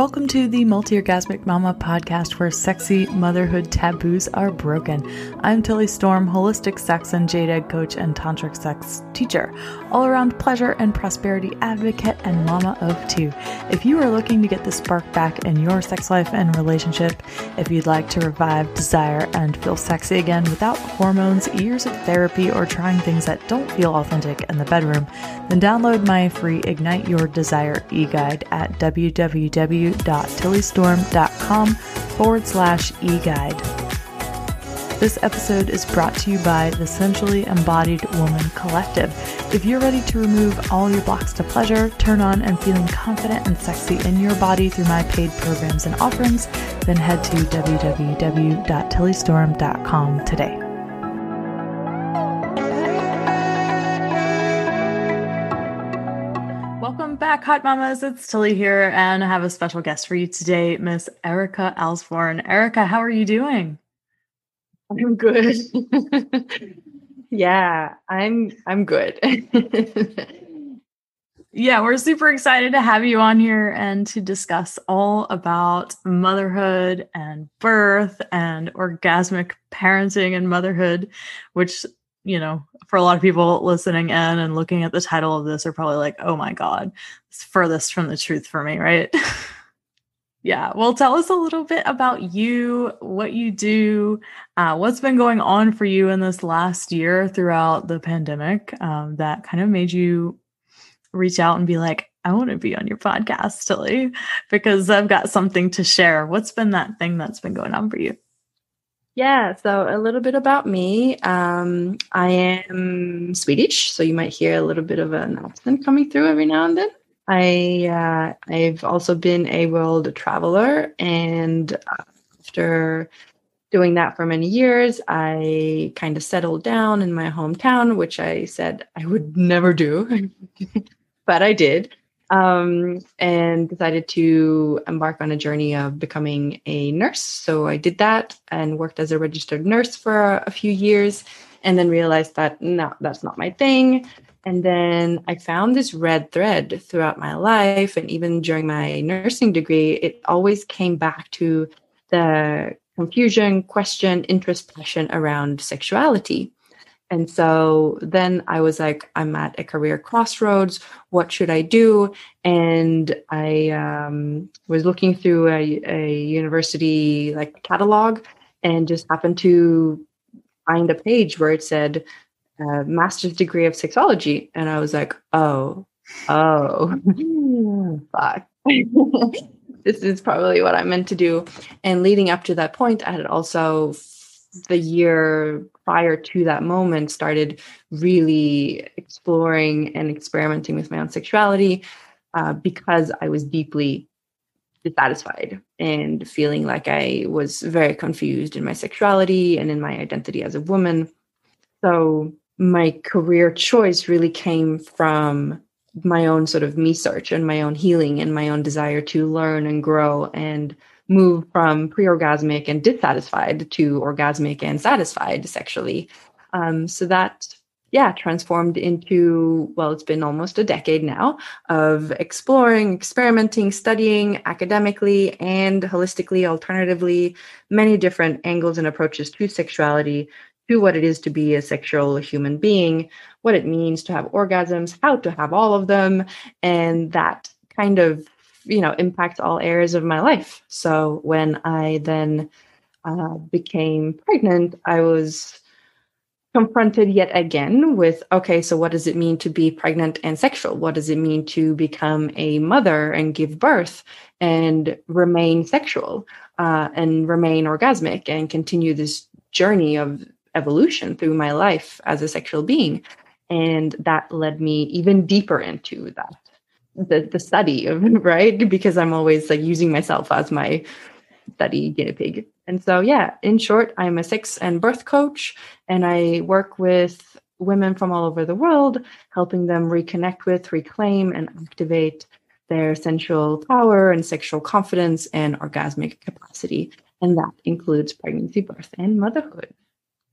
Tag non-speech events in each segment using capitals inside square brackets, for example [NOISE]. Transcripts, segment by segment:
Welcome to the Multi Orgasmic Mama podcast where sexy motherhood taboos are broken. I'm Tilly Storm, holistic sex and jade egg coach and tantric sex teacher, all around pleasure and prosperity advocate, and mama of two. If you are looking to get the spark back in your sex life and relationship, if you'd like to revive desire and feel sexy again without hormones, years of therapy, or trying things that don't feel authentic in the bedroom, then download my free Ignite Your Desire e guide at www www.tillystorm.com forward slash e-guide. This episode is brought to you by the Sensually Embodied Woman Collective. If you're ready to remove all your blocks to pleasure, turn on and feeling confident and sexy in your body through my paid programs and offerings, then head to www.tillystorm.com today. Hot Mamas. It's Tilly here, and I have a special guest for you today, Miss Erika Alsborn. Erika, how are you doing? I'm good. yeah, I'm I'm good. yeah, we're super excited to have you on here and to discuss all about motherhood and birth and orgasmic parenting and motherhood, which you know, for a lot of people listening in and looking at the title of this are probably like, oh my God, it's furthest from the truth for me, right? [LAUGHS] yeah. Well, tell us a little bit about you, what you do, uh, what's been going on for you in this last year throughout the pandemic um, that kind of made you reach out and be like, I want to be on your podcast, Tilly, because I've got something to share. What's been that thing that's been going on for you? Yeah, so a little bit about me. Um, I am Swedish, so you might hear a little bit of an accent coming through every now and then. I uh, I've also been a world traveler, and after doing that for many years, I kind of settled down in my hometown, which I said I would never do, [LAUGHS] but I did um, and decided to embark on a journey of becoming a nurse. So I did that and worked as a registered nurse for a, few years, and then realized that no, that's not my thing. And then I found this red thread throughout my life, and even during my nursing degree, it always came back to the confusion, question, interest, passion around sexuality. And so then I was like, I'm at a career crossroads. What should I do? And I um, was looking through a, a university like catalog and just happened to find a page where it said uh, master's degree of sexology. And I was like, oh, oh, [LAUGHS] fuck. [LAUGHS] this is probably what I'm meant to do. And leading up to that point, I had also the year prior to that moment started really exploring and experimenting with my own sexuality uh, because I was deeply dissatisfied and feeling like I was very confused in my sexuality and in my identity as a woman. So my career choice really came from my own sort of me search and my own healing and my own desire to learn and grow and move from pre-orgasmic and dissatisfied to orgasmic and satisfied sexually. Um, so that yeah transformed into well it's been almost a decade now of exploring experimenting studying academically and holistically alternatively many different angles and approaches to sexuality to what it is to be a sexual human being what it means to have orgasms how to have all of them and that kind of you know impact all areas of my life. So when i then uh, became pregnant i was confronted yet again with okay so what does it mean to be pregnant and sexual? What does it mean to become a mother and give birth and remain sexual uh, and remain orgasmic and continue this journey of evolution through my life as a sexual being? And that led me even deeper into that the the study of [LAUGHS] right? Because i'm always like using myself as my study guinea pig. And so yeah in short i'm a sex and birth coach and i work with women from all over the world helping them reconnect with reclaim and activate their sensual power and sexual confidence and orgasmic capacity. And that includes pregnancy birth and motherhood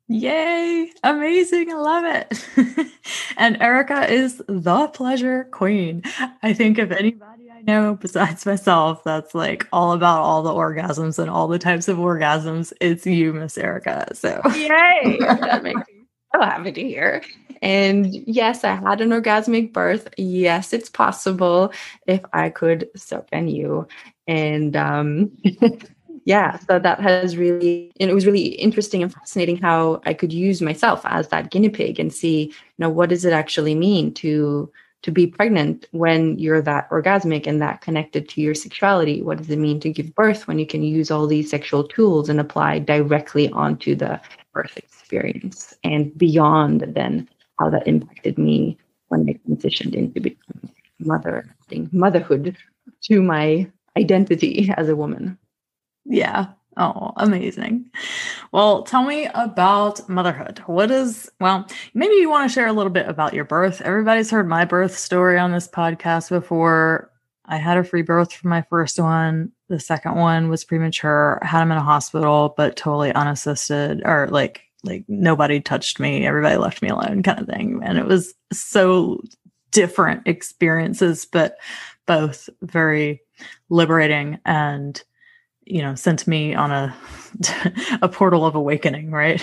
Yay! Amazing. I love it. [LAUGHS] and Erika is the pleasure queen. I think if anybody I know besides myself that's like all about all the orgasms and all the types of orgasms. It's you, Miss Erika. So yay! [LAUGHS] that makes me so happy to hear. And yes, I had an orgasmic birth. Yes, it's possible if I could suck on you. And um [LAUGHS] yeah, so that has really and it was really interesting and fascinating how I could use myself as that guinea pig and see, you know, what does it actually mean to to be pregnant when you're that orgasmic and that connected to your sexuality? What does it mean to give birth when you can use all these sexual tools and apply directly onto the birth experience and beyond then how that impacted me when I transitioned into becoming mother, motherhood to my identity as a woman. Yeah. Oh, amazing. Well, tell me about motherhood. What is, well, maybe you want to share a little bit about your birth. Everybody's heard my birth story on this podcast before. I had a free birth for my first one. The second one was premature. I had him in a hospital, but totally unassisted or like, like nobody touched me. Everybody left me alone kind of thing. And it was so different experiences, but both very liberating and you know sent me on a [LAUGHS] a portal of awakening right?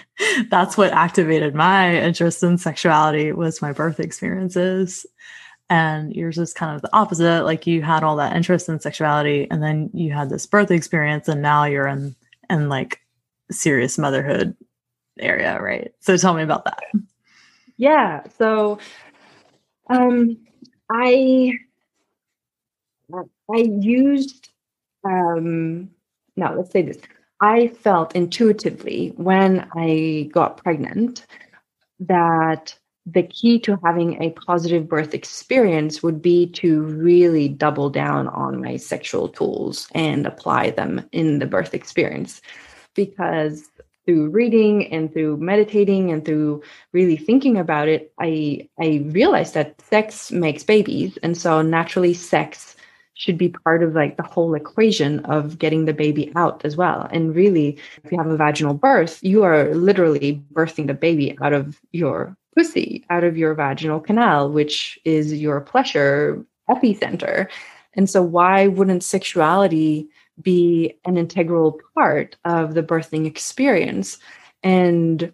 [LAUGHS] That's what activated my interest in sexuality was my birth experiences. And yours is kind of the opposite like you had all that interest in sexuality and then you had this birth experience and now you're in in like serious motherhood area right? So tell me about that. Yeah so um i i used um, no, let's say this. I felt intuitively when I got pregnant that the key to having a positive birth experience would be to really double down on my sexual tools and apply them in the birth experience. Because through reading and through meditating and through really thinking about it, I I realized that sex makes babies. And so naturally sex should be part of like the whole equation of getting the baby out as well. And really, if you have a vaginal birth, you are literally birthing the baby out of your pussy, out of your vaginal canal, which is your pleasure epicenter. And so, why wouldn't sexuality be an integral part of the birthing experience? And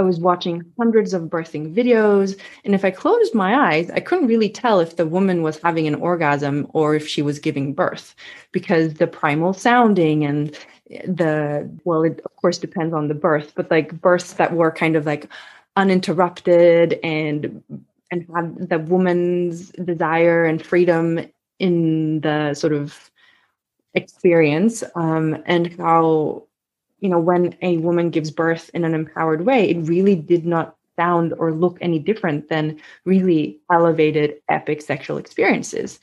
I was watching hundreds of birthing videos. And if I closed my eyes, I couldn't really tell if the woman was having an orgasm or if she was giving birth because the primal sounding and the, well, it of course depends on the birth, but like births that were kind of like uninterrupted and and had the woman's desire and freedom in the sort of experience um, and how you know, when a woman gives birth in an empowered way, it really did not sound or look any different than really elevated, epic sexual experiences.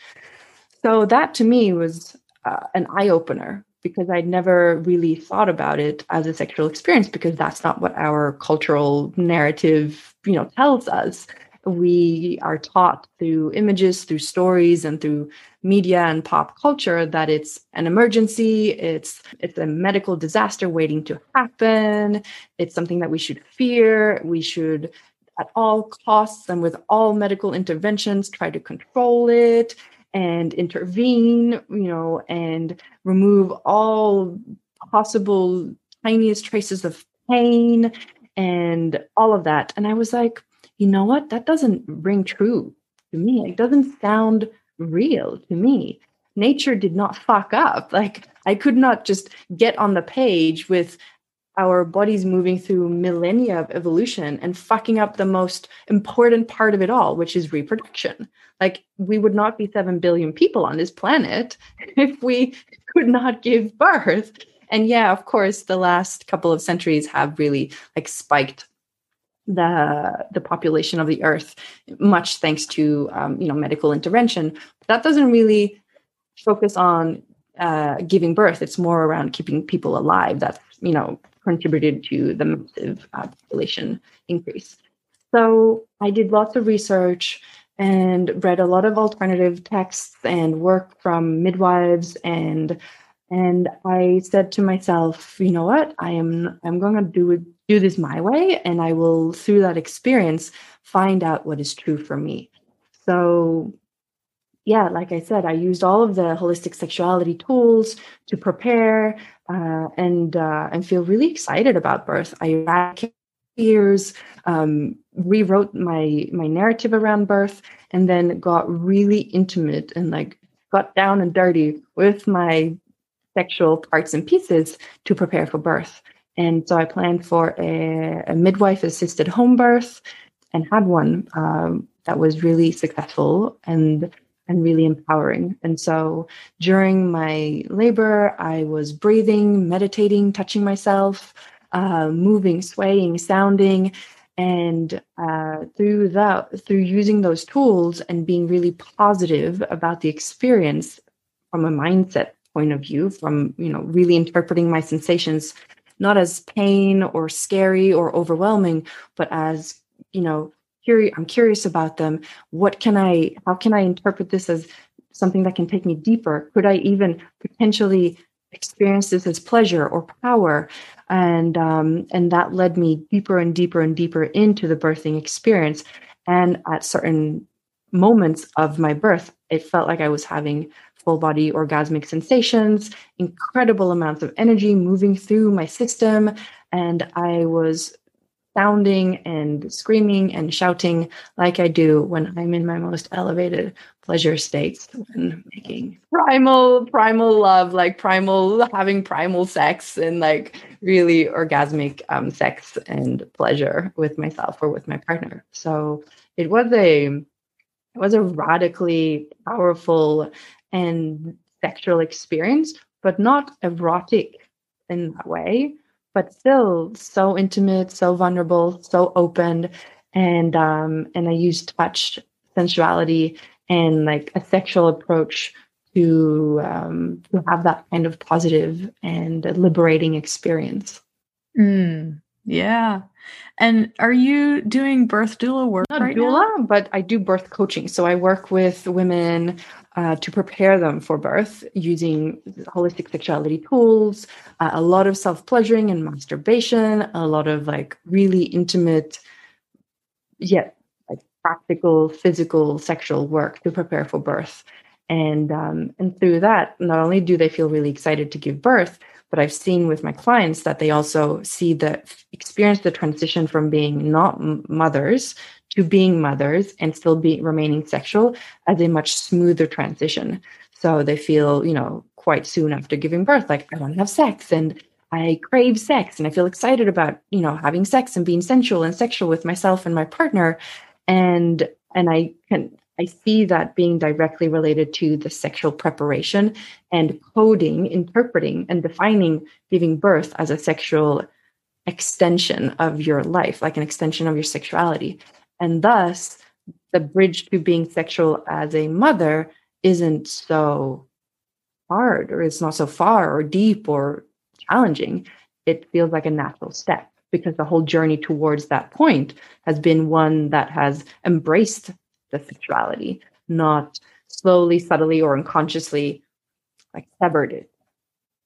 So that to me was uh, an eye opener because I'd never really thought about it as a sexual experience because that's not what our cultural narrative, you know, tells us we are taught through images, through stories, and through media and pop culture that it's an emergency, it's it's a medical disaster waiting to happen, it's something that we should fear, we should at all costs and with all medical interventions try to control it and intervene, you know, and remove all possible tiniest traces of pain and all of that. And I was like, you know what? That doesn't ring true to me. It doesn't sound real to me. Nature did not fuck up. [LAUGHS] Like I could not just get on the page with our bodies moving through millennia of evolution and fucking up the most important part of it all, which is reproduction. Like we would not be 7 billion people on this planet [LAUGHS] if we [LAUGHS] could not give birth. And yeah, of course, the last couple of centuries have really like spiked the the population of the earth much thanks to um, you know medical intervention. But that doesn't really focus on uh, giving birth. It's more around keeping people alive that's you know contributed to the massive uh, population increase. So i did lots of research and read a lot of alternative texts and work from midwives and and i said to myself you know what i am i'm going to do it do this my way and I will, through that experience, find out what is true for me. So, yeah, like I said, I used all of the holistic sexuality tools to prepare uh, and uh, and feel really excited about birth. I eradicated fears, um, rewrote my my narrative around birth, and then got really intimate and like got down and dirty with my sexual parts and pieces to prepare for birth. And so I planned for a, a midwife assisted home birth and had one um, that was really successful and and really empowering. And so during my labor, I was breathing, meditating, touching myself, uh, moving, swaying, sounding. And uh, through that, through using those tools and being really positive about the experience from a mindset point of view, from you know really interpreting my sensations not as pain or scary or overwhelming, but as you know curious i'm curious about them. What can i how can i interpret this as something that can take me deeper? Could i even potentially experience this as pleasure or power? And um, and that led me deeper and deeper and deeper into the birthing experience and at certain moments of my birth it felt like i was having full body orgasmic sensations incredible amounts of energy moving through my system and i was sounding and screaming and shouting like I do when I'm in my most elevated pleasure states when making primal, primal love, like primal, having primal sex and like really orgasmic um, sex and pleasure with myself or with my partner. So it was a, it was a radically powerful and sexual experience, but not erotic in that way but still so intimate, so vulnerable, so open. And um, and I used touch, sensuality, and like a sexual approach to um, to have that kind of positive and liberating experience. Mm, yeah. And are you doing birth doula work Not right doula, now? but I do birth coaching. So I work with women uh, to prepare them for birth using holistic sexuality tools, uh, a lot of self pleasuring and masturbation, a lot of like really intimate, yet like practical, physical, sexual work to prepare for birth. And um, and through that, not only do they feel really excited to give birth, but I've seen with my clients that they also see the experience the transition from being not mothers to being mothers and still be remaining sexual as a much smoother transition. So they feel, you know, quite soon after giving birth, like I want to have sex and I crave sex and I feel excited about, you know, having sex and being sensual and sexual with myself and my partner. And and I can I see that being directly related to the sexual preparation and coding, interpreting, and defining giving birth as a sexual extension of your life, like an extension of your sexuality. And thus, the bridge to being sexual as a mother isn't so hard or it's not so far or deep or challenging. It feels like a natural step because the whole journey towards that point has been one that has embraced the sexuality, not slowly, subtly, or unconsciously like severed it.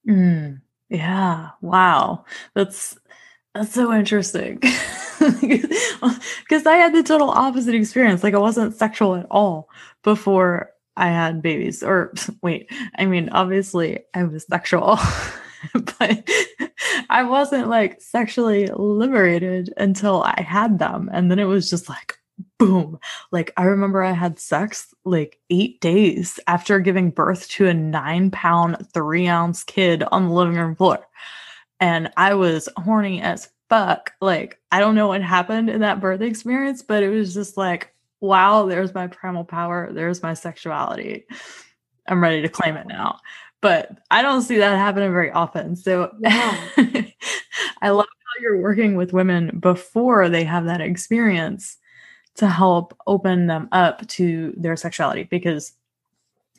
Mm, yeah. Wow. That's that's so interesting. [LAUGHS] Because I had the total opposite experience. Like I wasn't sexual at all before I had babies. Or [LAUGHS] wait, I mean, obviously I was sexual, [LAUGHS] but I wasn't like sexually liberated until I had them. And then it was just like, boom. Like I remember I had sex like eight days after giving birth to a nine pound, three ounce kid on the living room floor. And I was horny as fuck. Like, I don't know what happened in that birth experience, but it was just like, wow, there's my primal power. There's my sexuality. I'm ready to claim it now. But I don't see that happening very often. So yeah. [LAUGHS] I love how you're working with women before they have that experience to help open them up to their sexuality because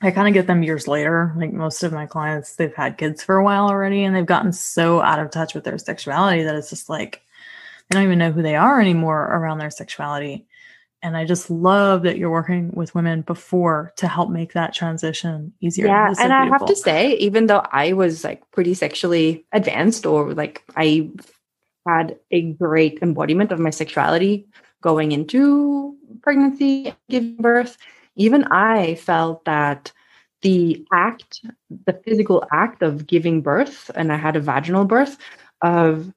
I kind of get them years later. Like most of my clients, they've had kids for a while already and they've gotten so out of touch with their sexuality that it's just like they don't even know who they are anymore around their sexuality. And I just love that you're working with women before to help make that transition easier. Yeah. So and I have to say, even though I was like pretty sexually advanced or like I had a great embodiment of my sexuality going into pregnancy, giving birth, even I felt that the act, the physical act of giving birth, and I had a vaginal birth, of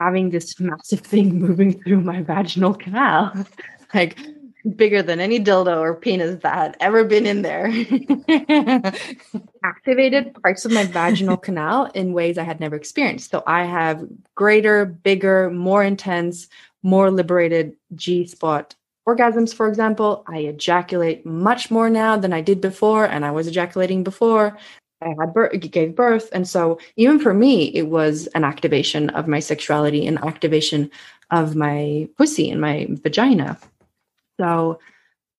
having this massive [LAUGHS] thing moving through my vaginal canal, [LAUGHS] like bigger than any dildo or penis that had ever been in there. [LAUGHS] Activated parts of my vaginal canal in ways I had never experienced. So I have greater, bigger, more intense, more liberated G spot orgasms, for example. I ejaculate much more now than I did before, and I was ejaculating before. I had birth, gave birth, and so even for me, it was an activation of my sexuality, an activation of my pussy and my vagina. So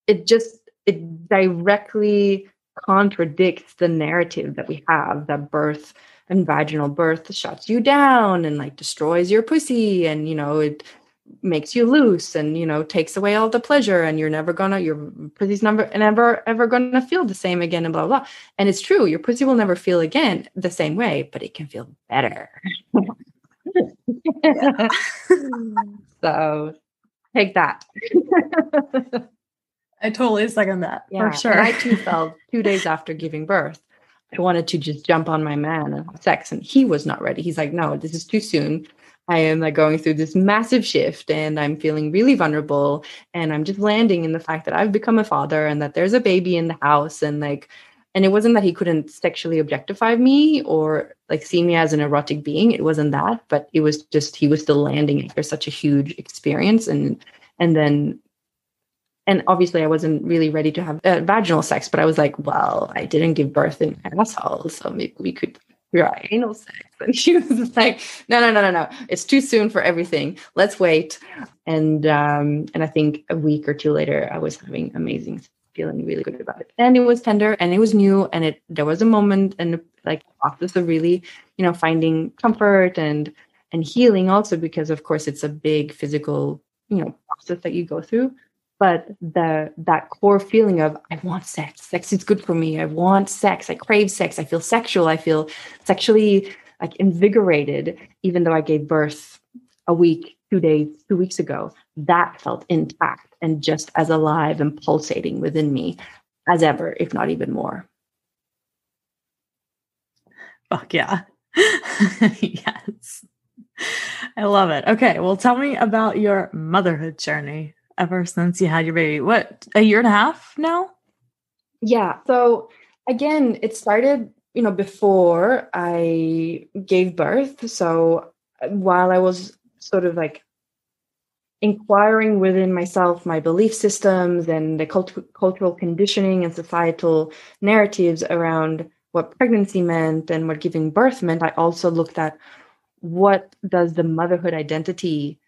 it just it directly contradicts the narrative that we have that birth and vaginal birth shuts you down and like destroys your pussy and you know it makes you loose and you know takes away all the pleasure and you're never gonna your pussy's never never ever gonna feel the same again and blah blah and it's true your pussy will never feel again the same way but it can feel better. [LAUGHS] So take that. I totally second that yeah, for sure i too felt two days after giving birth i wanted to just jump on my man and have sex and he was not ready. He's like no this is too soon I am like going through this massive shift and I'm feeling really vulnerable. And I'm just landing in the fact that I've become a father and that there's a baby in the house. And like, and it wasn't that he couldn't sexually objectify me or like see me as an erotic being. It wasn't that, but it was just he was still landing after such a huge experience. And and then and obviously I wasn't really ready to have uh, vaginal sex, but I was like, well, I didn't give birth in my asshole, so maybe we could try anal sex. [LAUGHS] And she was like, no, no, no, no, no. It's too soon for everything. Let's wait. And um, and I think a week or two later, I was having amazing feeling really good about it. And it was tender and it was new. And it there was a moment and like process of really, you know, finding comfort and and healing also because of course it's a big physical, you know, process that you go through but the that core feeling of i want sex. Sex is good for me. I want sex. I crave sex. I feel sexual. I feel sexually like invigorated even though i gave birth a week two days two weeks ago. That felt intact and just as alive and pulsating within me as ever if not even more. Fuck yeah. [LAUGHS] Yes. I love it. Okay well tell me about your motherhood journey ever since you had your baby. What, a year and a half now? Yeah. So again, it started, you know, before I gave birth. So uh, while I was sort of like inquiring within myself my belief systems and the cult- cultural conditioning and societal narratives around what pregnancy meant and what giving birth meant i also looked at what does the motherhood identity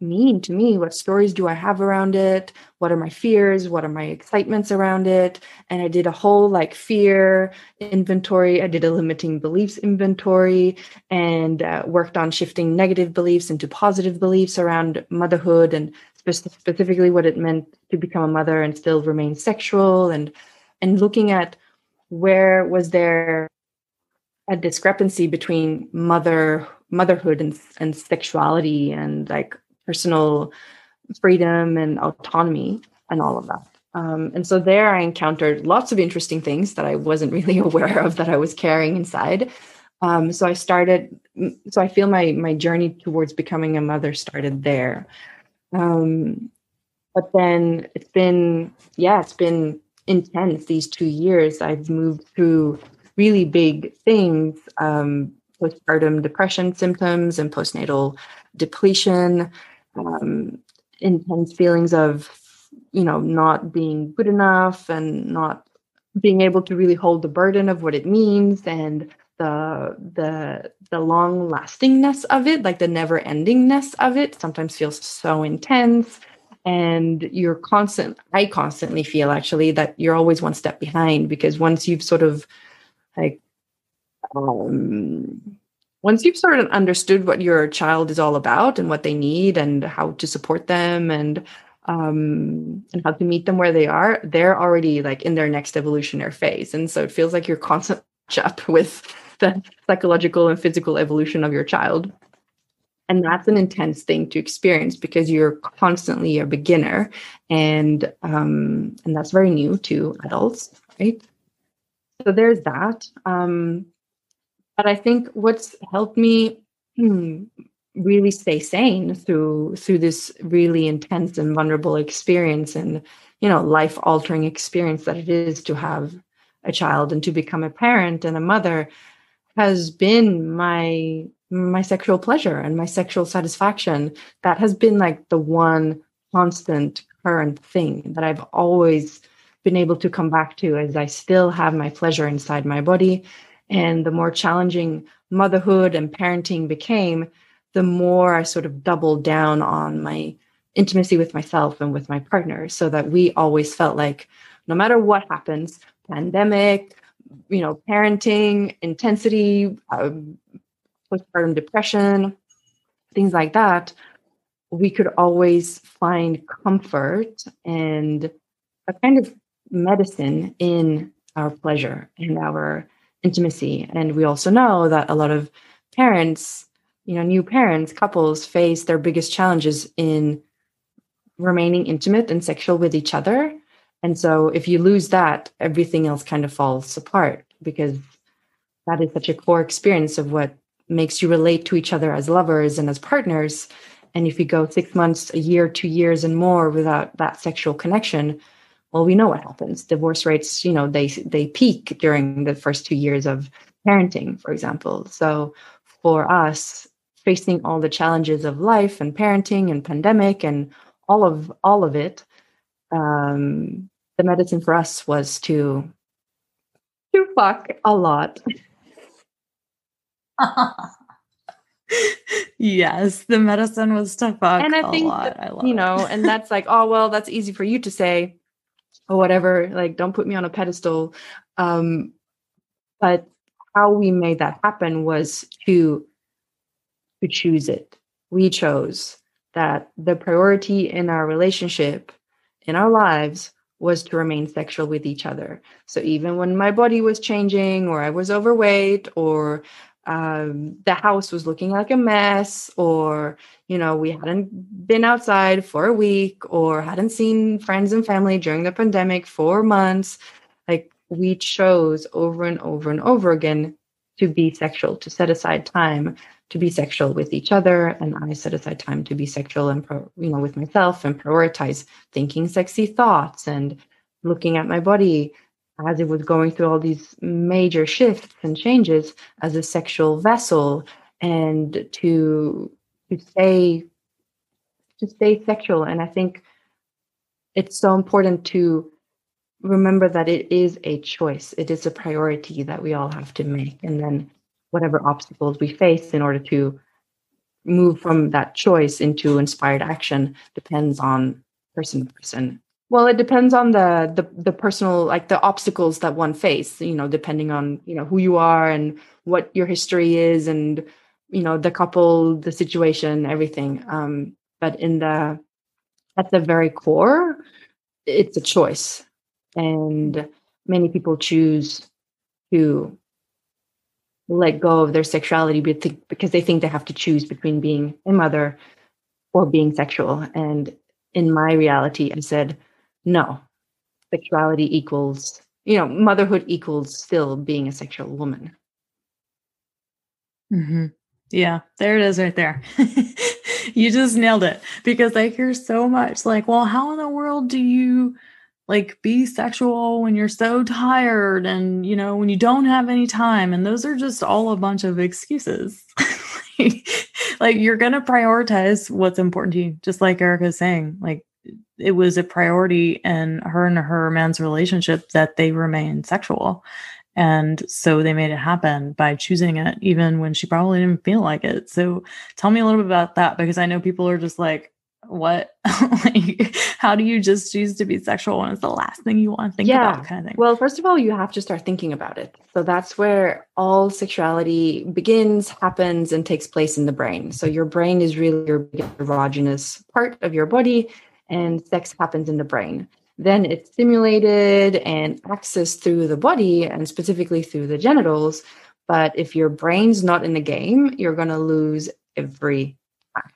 mean to me? What stories do I have around it? What are my fears? What are my excitements around it? And I did a whole like fear inventory. I did a limiting beliefs inventory and uh, worked on shifting negative beliefs into positive beliefs around motherhood and spe- specifically what it meant to become a mother and still remain sexual and and looking at where was there a discrepancy between mother motherhood and, and sexuality and like personal freedom and autonomy and all of that. Um, and so there I encountered lots of interesting things that I wasn't [LAUGHS] really aware of that I was carrying inside. Um, so I started, so I feel my my journey towards becoming a mother started there. Um, but then it's been, yeah, it's been intense these two years. I've moved through really big things, um, postpartum depression symptoms and postnatal depletion um, intense feelings of you know not being good enough and not being able to really hold the burden of what it means and the the the long lastingness of it like the never endingness of it sometimes feels so intense. And you're constant i constantly feel actually that you're always one step behind because once you've sort of like um once you've sort of understood what your child is all about and what they need and how to support them and um, and how to meet them where they are, they're already like in their next evolutionary phase. And so it feels like you're constantly up with the psychological and physical evolution of your child. and that's an intense thing to experience because you're constantly a beginner and um, and that's very new to adults right so there's that um, but i think what's helped me hmm, really stay sane through through this really intense and vulnerable experience and you know life altering experience that it is to have a child and to become a parent and a mother has been my my sexual pleasure and my sexual satisfaction. That has been like the one constant current thing that i've always been able to come back to as i still have my pleasure inside my body and the more challenging motherhood and parenting became the more i sort of doubled down on my intimacy with myself and with my partner so that we always felt like no matter what happens pandemic you know parenting intensity um, postpartum depression things like that we could always find comfort and a kind of medicine in our pleasure and our intimacy and we also know that a lot of parents you know new parents couples face their biggest challenges in remaining intimate and sexual with each other and so if you lose that, everything else kind of falls apart because that is such a core experience of what makes you relate to each other as lovers and as partners. And if you go six months, a year, two years, and more without that sexual connection, well, we know what happens. Divorce rates, you know, they they peak during the first two years of parenting, for example. So for us, facing all the challenges of life and parenting and pandemic and all of all of it, um, the medicine for us was to to fuck a lot. [LAUGHS] yes, the medicine was to fuck a lot. and I think that, you know, and that's like, oh well, that's easy for you to say or whatever. Like, don't put me on a pedestal. Um, but how we made that happen was to to choose it. We chose that the priority in our relationship, in our lives, was to remain sexual with each other. So even when my body was changing, or I was overweight, or um, the house was looking like a mess, or you know we hadn't been outside for a week, or hadn't seen friends and family during the pandemic for months, like we chose over and over and over again to be sexual, to set aside time to be sexual with each other. And i set aside time to be sexual and pro, you know with myself and prioritize thinking sexy thoughts and looking at my body as it was going through all these major shifts and changes as a sexual vessel and to to stay to stay sexual. And i think it's so important to remember that it is a choice. It is a priority that we all have to make. And then whatever obstacles we face in order to move from that choice into inspired action depends on person to person well it depends on the, the the personal like the obstacles that one face you know depending on you know who you are and what your history is and you know the couple the situation everything um but in the at the very core it's a choice and many people choose to let go of their sexuality because they think they have to choose between being a mother or being sexual. And in my reality, I said, no, sexuality equals, you know, motherhood equals still being a sexual woman. Mm-hmm. Yeah, there it is right there. [LAUGHS] you just nailed it because I hear so much like, well, how in the world do you like be sexual when you're so tired and you know when you don't have any time and those are just all a bunch of excuses [LAUGHS] like you're going to prioritize what's important to you just like erika's saying like it was a priority in her and her man's relationship that they remain sexual. And so they made it happen by choosing it even when she probably didn't feel like it. So tell me a little bit about that because i know people are just like what? [LAUGHS] Like how do you just choose to be sexual when it's the last thing you want to think yeah. about kind of thing? Well first of all you have to start thinking about it. So that's where all sexuality begins happens and takes place in the brain. So your brain is really your erogenous part of your body and sex happens in the brain then it's stimulated and accessed through the body and specifically through the genitals but if your brain's not in the game you're going to lose every time.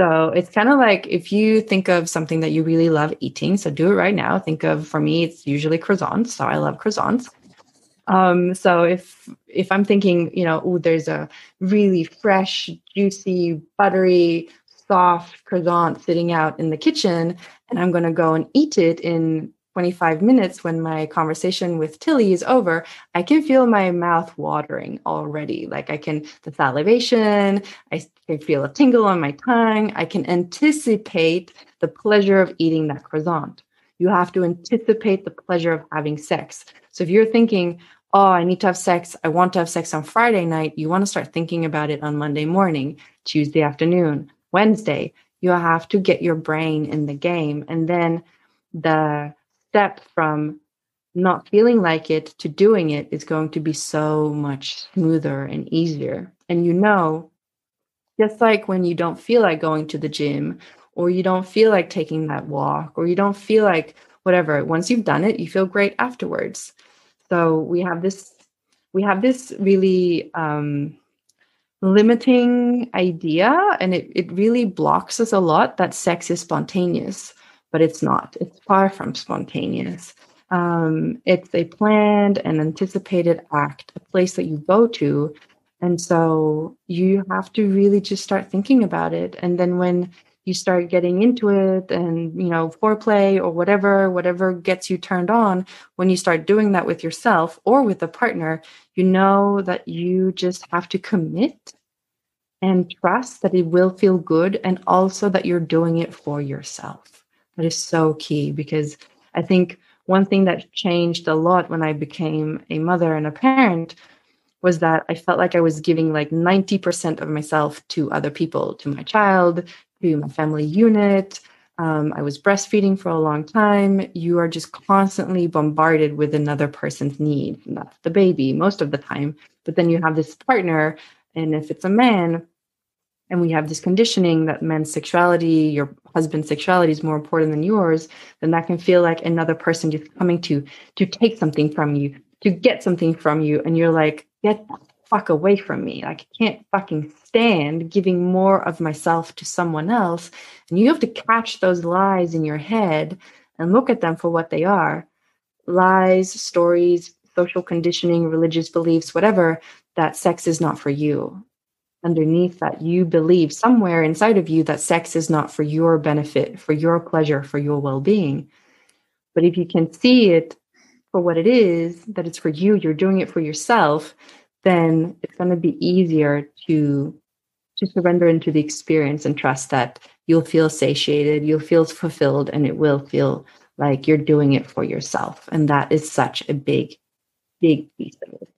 So it's kind of like if you think of something that you really love eating, so do it right now. Think of for me, it's usually croissants. So I love croissants. Um, so if if I'm thinking, you know, oh, there's a really fresh, juicy, buttery, soft croissant sitting out in the kitchen, and I'm going to go and eat it in 25 minutes when my conversation with Tilly is over, I can feel my mouth watering already. Like I can, the salivation, I can feel a tingle on my tongue. I can anticipate the pleasure of eating that croissant. You have to anticipate the pleasure of having sex. So if you're thinking, oh, I need to have sex, I want to have sex on Friday night, you want to start thinking about it on Monday morning, Tuesday afternoon, Wednesday. You have to get your brain in the game. And then the step from not feeling like it to doing it is going to be so much smoother and easier. And you know, just like when you don't feel like going to the gym or you don't feel like taking that walk or you don't feel like whatever, once you've done it, you feel great afterwards. So we have this we have this really um limiting idea and it, it really blocks us a lot that sex is spontaneous but it's not. It's far from spontaneous. Um, it's a planned and anticipated act, a place that you go to. And so you have to really just start thinking about it. And then when you start getting into it and, you know, foreplay or whatever, whatever gets you turned on, when you start doing that with yourself or with a partner, you know that you just have to commit and trust that it will feel good and also that you're doing it for yourself. That is so key because I think one thing that changed a lot when I became a mother and a parent was that I felt like I was giving like 90% of myself to other people, to my child, to my family unit. Um, I was breastfeeding for a long time. You are just constantly bombarded with another person's need. And that's the baby most of the time. But then you have this partner, and if it's a man, and we have this conditioning that men's sexuality, your husband's sexuality is more important than yours, then that can feel like another person just coming to to take something from you, to get something from you, and you're like, get fuck away from me. Like I can't fucking stand giving more of myself to someone else. And you have to catch those lies in your head and look at them for what they are. Lies, stories, social conditioning, religious beliefs, whatever, that sex is not for you underneath that you believe somewhere inside of you that sex is not for your benefit, for your pleasure, for your well being. But if you can see it for what it is, that it's for you, you're doing it for yourself, then it's going to be easier to to surrender into the experience and trust that you'll feel satiated, you'll feel fulfilled, and it will feel like you're doing it for yourself. And that is such a big, big piece of it.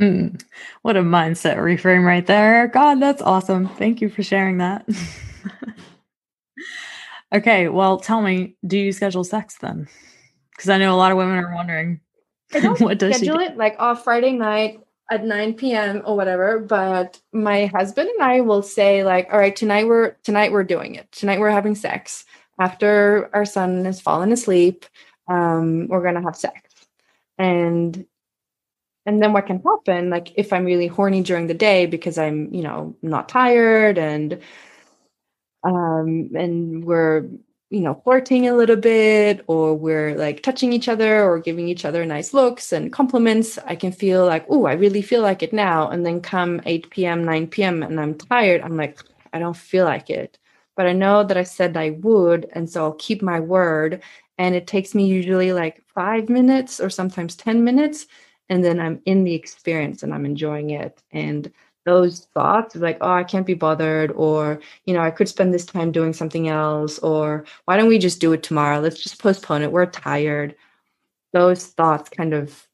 Mm, what a mindset reframe right there. God, that's awesome. Thank you for sharing that. [LAUGHS] okay, well, tell me, do you schedule sex then? Because I know a lot of women are wondering. [LAUGHS] what does schedule she do? it like off Friday night at 9 p.m. or whatever. But my husband and I will say, like, all right, tonight we're tonight we're doing it. Tonight we're having sex. After our son has fallen asleep, um, we're gonna have sex. And and then what can happen like if i'm really horny during the day because i'm you know not tired and um and we're you know flirting a little bit or we're like touching each other or giving each other nice looks and compliments i can feel like oh i really feel like it now and then come 8 p.m 9 p.m and i'm tired i'm like i don't feel like it but i know that i said i would and so i'll keep my word and it takes me usually like five minutes or sometimes 10 minutes and then I'm in the experience and I'm enjoying it. And those thoughts like, oh, I can't be bothered, or, you know, I could spend this time doing something else, or why don't we just do it tomorrow? Let's just postpone it. We're tired. Those thoughts kind of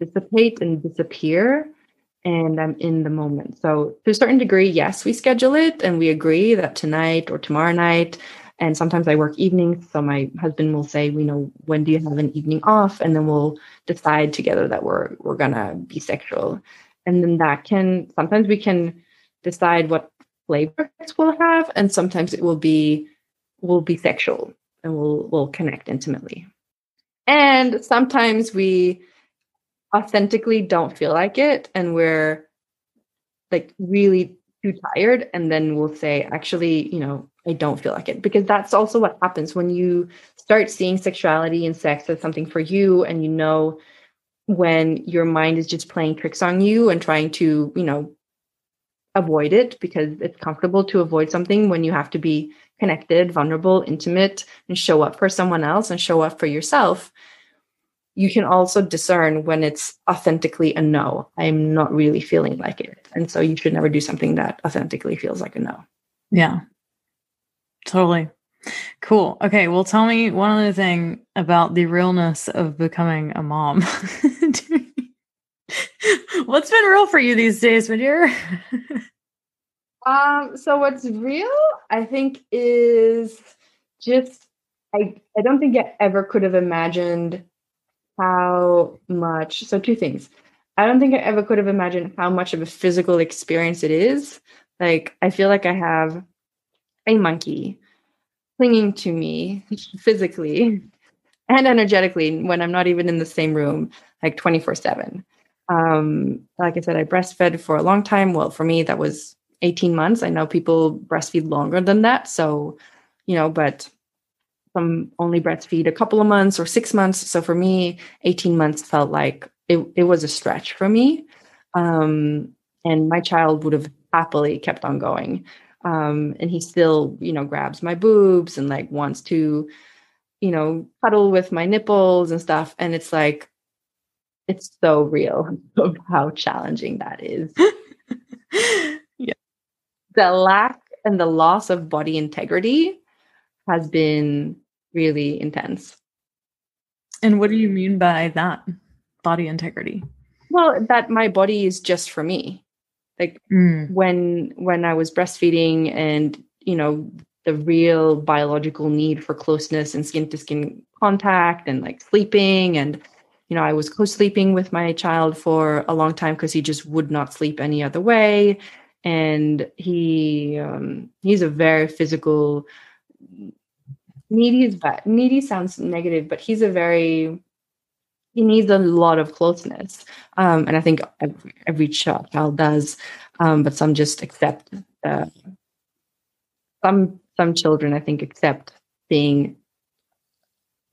dissipate and disappear. And I'm in the moment. So, to a certain degree, yes, we schedule it and we agree that tonight or tomorrow night and sometimes I work evenings. So my husband will say, we know, when do you have an evening off? And then we'll decide together that we're we're gonna be sexual. And then that can sometimes we can decide what flavors we'll have, and sometimes it will be will be sexual and we'll we'll connect intimately. And sometimes we authentically don't feel like it and we're like really too tired and then we'll say actually you know i don't feel like it because that's also what happens when you start seeing sexuality and sex as something for you and you know when your mind is just playing tricks on you and trying to you know avoid it because it's comfortable to avoid something when you have to be connected vulnerable intimate and show up for someone else and show up for yourself you can also discern when it's authentically a no. I'm not really feeling like it. And so you should never do something that authentically feels like a no. Yeah. Totally. Cool. Okay. Well, tell me one other thing about the realness of becoming a mom. [LAUGHS] What's been real for you these days, my dear? um, so what's real, I think, is just I I don't think I ever could have imagined how much. So, two things. I don't think I ever could have imagined how much of a physical experience it is. Like, I feel like I have a monkey clinging to me physically and energetically when I'm not even in the same room, like 24 7. Um, like I said, I breastfed for a long time. Well, for me, that was 18 months. I know people breastfeed longer than that. So, you know, but some only breastfeed a couple of months or six months. So for me, 18 months felt like it, it was a stretch for me. Um, and my child would have happily kept on going. Um, and he still, you know, grabs my boobs and like wants to, you know, cuddle with my nipples and stuff. And it's like, it's so real [LAUGHS] of how challenging that is. [LAUGHS] yeah. The lack and the loss of body integrity has been really intense. And what do you mean by that? Body integrity? Well, that my body is just for me. Like mm. when when I was breastfeeding and, you know, the real biological need for closeness and skin to skin contact and like sleeping and you know, I was co-sleeping with my child for a long time because he just would not sleep any other way and he um, he's a very physical needy is bad. Needy sounds negative, but he's a very he needs a lot of closeness, um, and I think every, child does. Um, but some just accept. Some some children, I think, accept being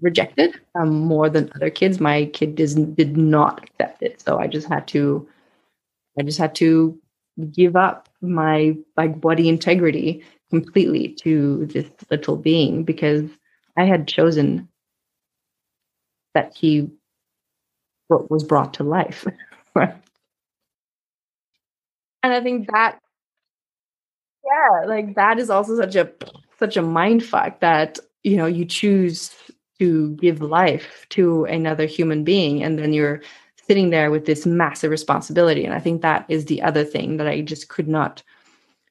rejected um, more than other kids. My kid does, did not accept it, so I just had to. I just had to give up my like body integrity completely to this little being because I had chosen that he was brought to life. [LAUGHS] and I think that, yeah, like that is also such a such a mind fuck that you know you choose to give life to another human being, and then you're sitting there with this massive responsibility. And I think that is the other thing that I just could not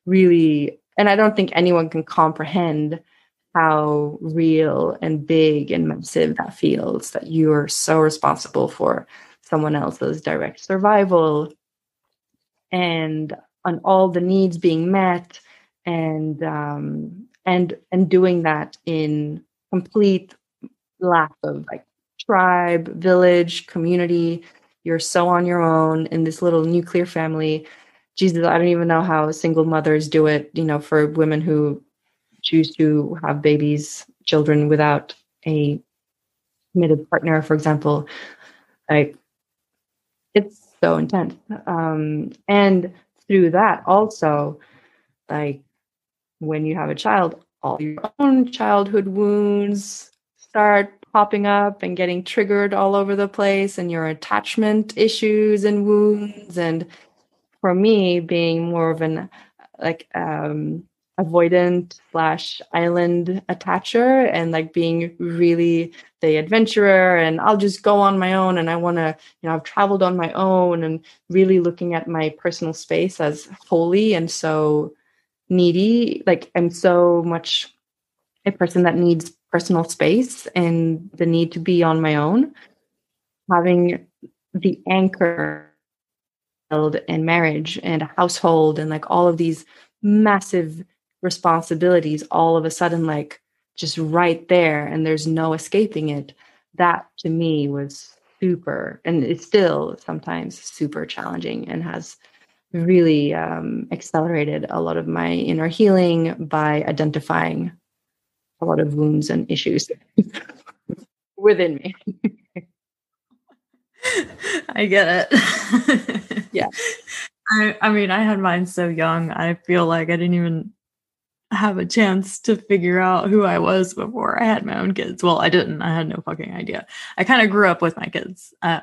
really and I don't think anyone can comprehend how real and big and massive that feels that you're so responsible for someone else's direct survival and on all the needs being met and um, and and doing that in complete lack of like tribe village community. You're so on your own in this little nuclear family. Jesus, I don't even know how single mothers do it, you know, for women who choose to have babies, children without a committed partner, for example. Like, it's so intense. Um, and through that, also, like, when you have a child, all your own childhood wounds start popping up and getting triggered all over the place, and your attachment issues and wounds and for me being more of an like um avoidant slash island attacher and like being really the adventurer and i'll just go on my own and i want to you know i've traveled on my own and really looking at my personal space as holy and so needy. Like i'm so much a person that needs personal space and the need to be on my own. Having the anchor and marriage and a household and like all of these massive responsibilities all of a sudden like just right there and there's no escaping it that to me was super and it's still sometimes super challenging and has really um, accelerated a lot of my inner healing by identifying a lot of wounds and issues [LAUGHS] within me. [LAUGHS] I get it. yeah. [LAUGHS] I, I mean, I had mine so young. I feel like I didn't even have a chance to figure out who I was before I had my own kids. Well, I didn't. I had no fucking idea. I kind of grew up with my kids. Uh,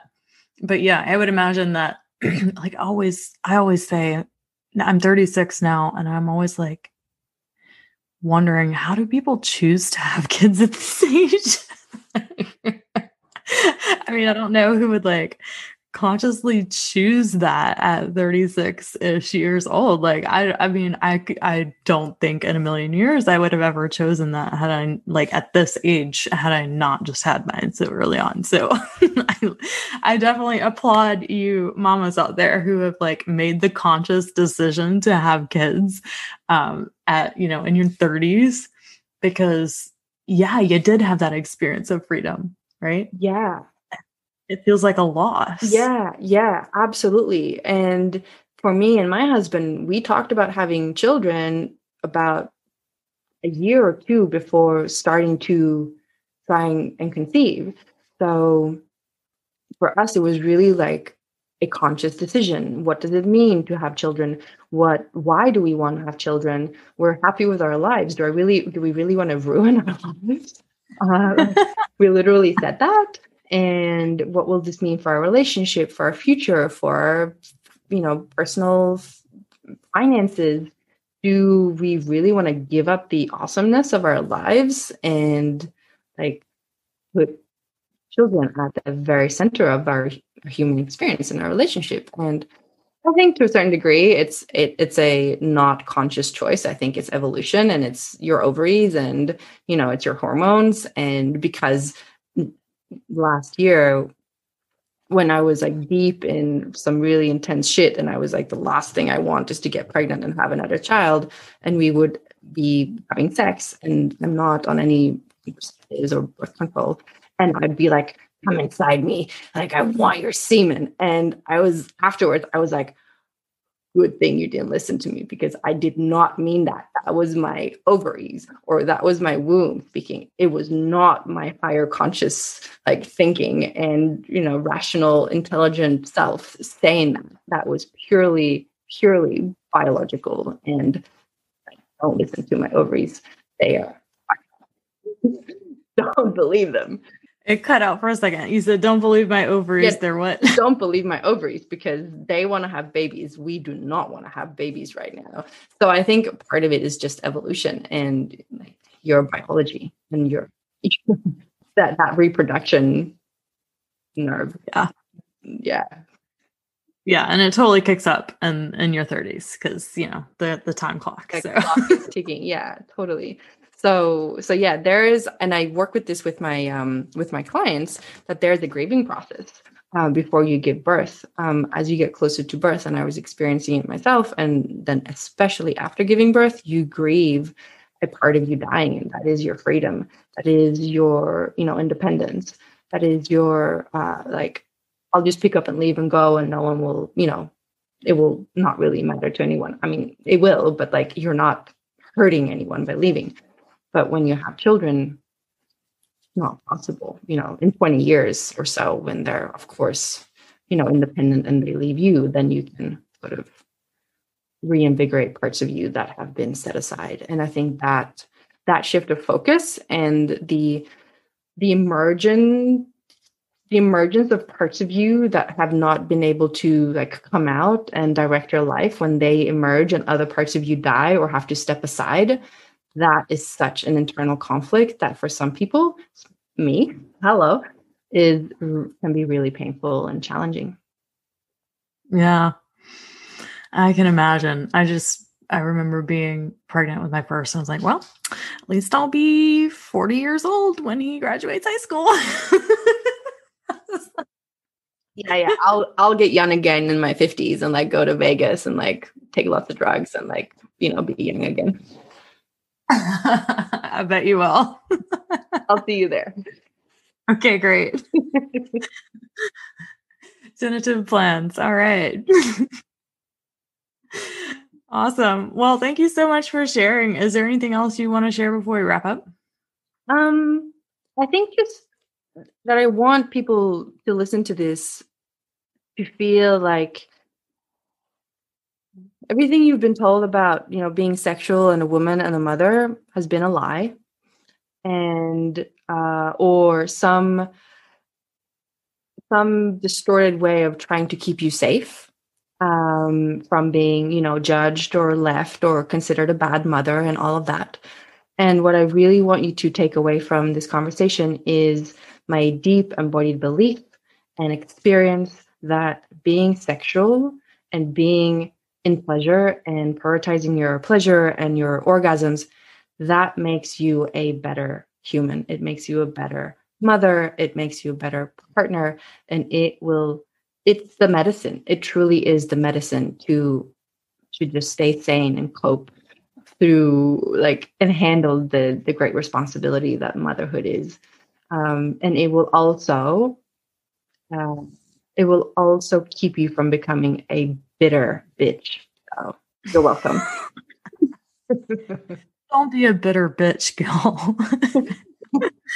but yeah, I would imagine that [CLEARS THROAT] like always I always say I'm 36 now and I'm always like wondering how do people choose to have [LAUGHS] kids at this age? [LAUGHS] I mean, I don't know who would like consciously choose that at 36 ish years old. Like i i mean i i don't think in a million years i would have ever chosen that had i like at this age had i not just had mine so early on. So [LAUGHS] I, I definitely applaud you mamas out there who have like made the conscious decision to have kids um at you know in your 30s because yeah you did have that experience of freedom right? Yeah it feels like a loss. Yeah, yeah, absolutely. And for me and my husband, we talked about having children about a year or two before starting to try and conceive. So for us, it was really like a conscious decision. What does it mean to have children? What why do we want to have children? We're happy with our lives. Do I really do we really want to ruin our [LAUGHS] lives? Uh, we literally said that and what will this mean for our relationship for our future for our you know personal finances? Do we really want to give up the awesomeness of our lives and like put children at the very center of our, human experience and our relationship? And I think to a certain degree, it's it, it's a not conscious choice. I think it's evolution, and it's your ovaries, and you know, it's your hormones, and because last year when I was like deep in some really intense shit, and I was like, the last thing I want is to get pregnant and have another child. And we would be having sex, and I'm not on any or birth control. And I'd be like, come inside me. Like, I want your semen. And I was afterwards, I was like, good thing you didn't listen to me because I did not mean that. That was my ovaries or that was my womb speaking. It was not my higher conscious like thinking and you know rational intelligent self saying that. That was purely purely biological and I don't listen to my ovaries. They are [LAUGHS] don't believe them. It cut out for a second. You said, "Don't believe my ovaries." Yeah, They're what? [LAUGHS] don't believe my ovaries because they want to have babies. We do not want to have babies right now. So I think part of it is just evolution and your biology and your [LAUGHS] that that reproduction nerve. Yeah, yeah, yeah, and it totally kicks up in in your thirties because you know the the time clock. The so. clock is [LAUGHS] ticking. Yeah, totally so so yeah there is and i work with this with my um with my clients that there's a grieving process uh, before you give birth. Um, as you get closer to birth and i was experiencing it myself and then especially after giving birth you grieve a part of you dying. And that is your freedom. That is your you know independence. That is your uh, like i'll just pick up and leave and go and no one will you know it will not really matter to anyone. I mean it will but like you're not hurting anyone by leaving but when you have children, not possible, you know, in 20 years or so, when they're, of course, you know, independent and they leave you, then you can sort of reinvigorate parts of you that have been set aside. And I think that that shift of focus and the the emergent the emergence of parts of you that have not been able to like come out and direct your life when they emerge and other parts of you die or have to step aside that is such an internal conflict that for some people, me, hello, is can be really painful and challenging. Yeah. I can imagine. I just I remember being pregnant with my first and I was like, well, at least I'll be 40 years old when he graduates high school. [LAUGHS] yeah, yeah. I'll I'll get young again in my 50s and like go to Vegas and like take lots of drugs and like, you know, be young again. [LAUGHS] I bet you will. I'll see you there. [LAUGHS] Okay, great. [LAUGHS] Tentative plans. All right. awesome. Well, thank you so much for sharing. Is there anything else you want to share before we wrap up? Um, I think just that I want people to listen to this to feel like everything you've been told about, you know, being sexual and a woman and a mother has been a lie. And uh, or some some distorted way of trying to keep you safe um, from being, you know, judged or left or considered a bad mother and all of that. And what I really want you to take away from this conversation is my deep embodied belief and experience that being sexual and being in pleasure and prioritizing your pleasure and your orgasms, that makes you a better human. It makes you a better mother. It makes you a better partner. And it will, it's the medicine. It truly is the medicine to to just stay sane and cope through like and handle the the great responsibility that motherhood is um, and it will also uh, it will also keep you from becoming a bitter bitch so you're welcome [LAUGHS] don't be a bitter bitch girl [LAUGHS]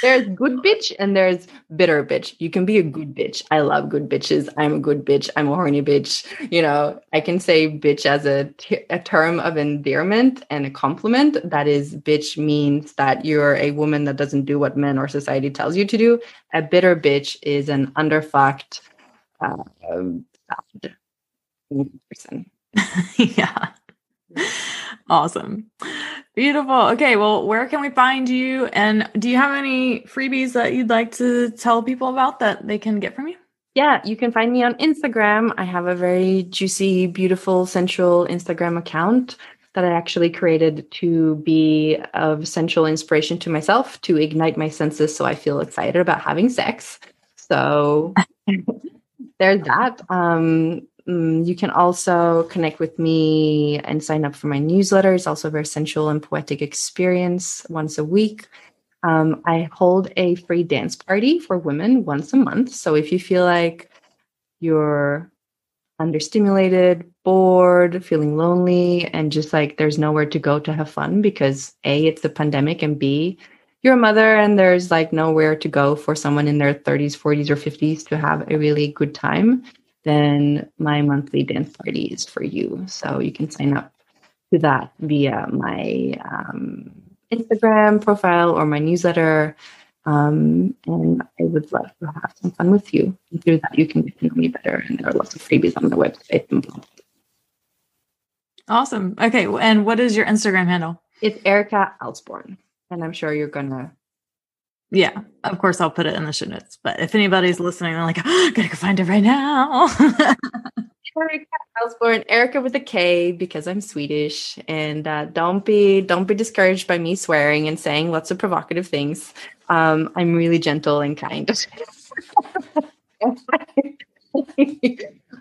there's good bitch and there's bitter bitch. You can be a good bitch. I love good bitches. I'm a good bitch. I'm a horny bitch. You know, I can say bitch as a, t- a term of endearment and a compliment. That is, bitch means that you're a woman that doesn't do what men or society tells you to do. A bitter bitch is an underfucked uh, person. [LAUGHS] yeah. Awesome. Beautiful. Okay. Well, where can we find you? And do you have any freebies that you'd like to tell people about that they can get from you? Yeah, you can find me on Instagram. I have a very juicy, beautiful, sensual Instagram account that I actually created to be of sensual inspiration to myself, to ignite my senses so I feel excited about having sex. So [LAUGHS] there's that. Um, Mm, you can also connect with me and sign up for my newsletter. It's also a very sensual and poetic experience once a week. Um, I hold a free dance party for women once a month. So if you feel like you're understimulated, bored, feeling lonely, and just like there's nowhere to go to have fun because A, it's the pandemic, and B, you're a mother and there's like nowhere to go for someone in their 30s, 40s, or 50s to have a really good time, then my monthly dance parties for you. So you can sign up to that via my um, Instagram profile or my newsletter. Um, and I would love to have some fun with you. And through that, you can get to know me better. And there are lots of freebies on the website. Awesome. Okay. And what is your Instagram handle? It's Erika Alsborn. And I'm sure you're going to yeah, of course I'll put it in the show notes. But if anybody's listening, they're like, oh, gotta go find it right now. [LAUGHS] Erika Alsborn, Erika with a K because I'm Swedish, and uh, don't be don't be discouraged by me swearing and saying lots of provocative things. Um, I'm really gentle and kind. [LAUGHS]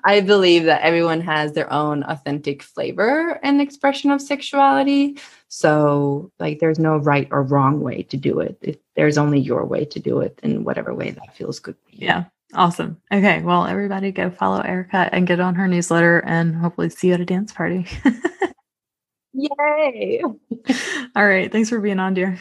I believe that everyone has their own authentic flavor and expression of sexuality. So, like, there's no right or wrong way to do it. there's only your way to do it in whatever way that feels good. Yeah. Awesome. Okay. Well, everybody go follow Erika and get on her newsletter and hopefully see you at a dance party. [LAUGHS] Yay. [LAUGHS] All right. Thanks for being on, dear.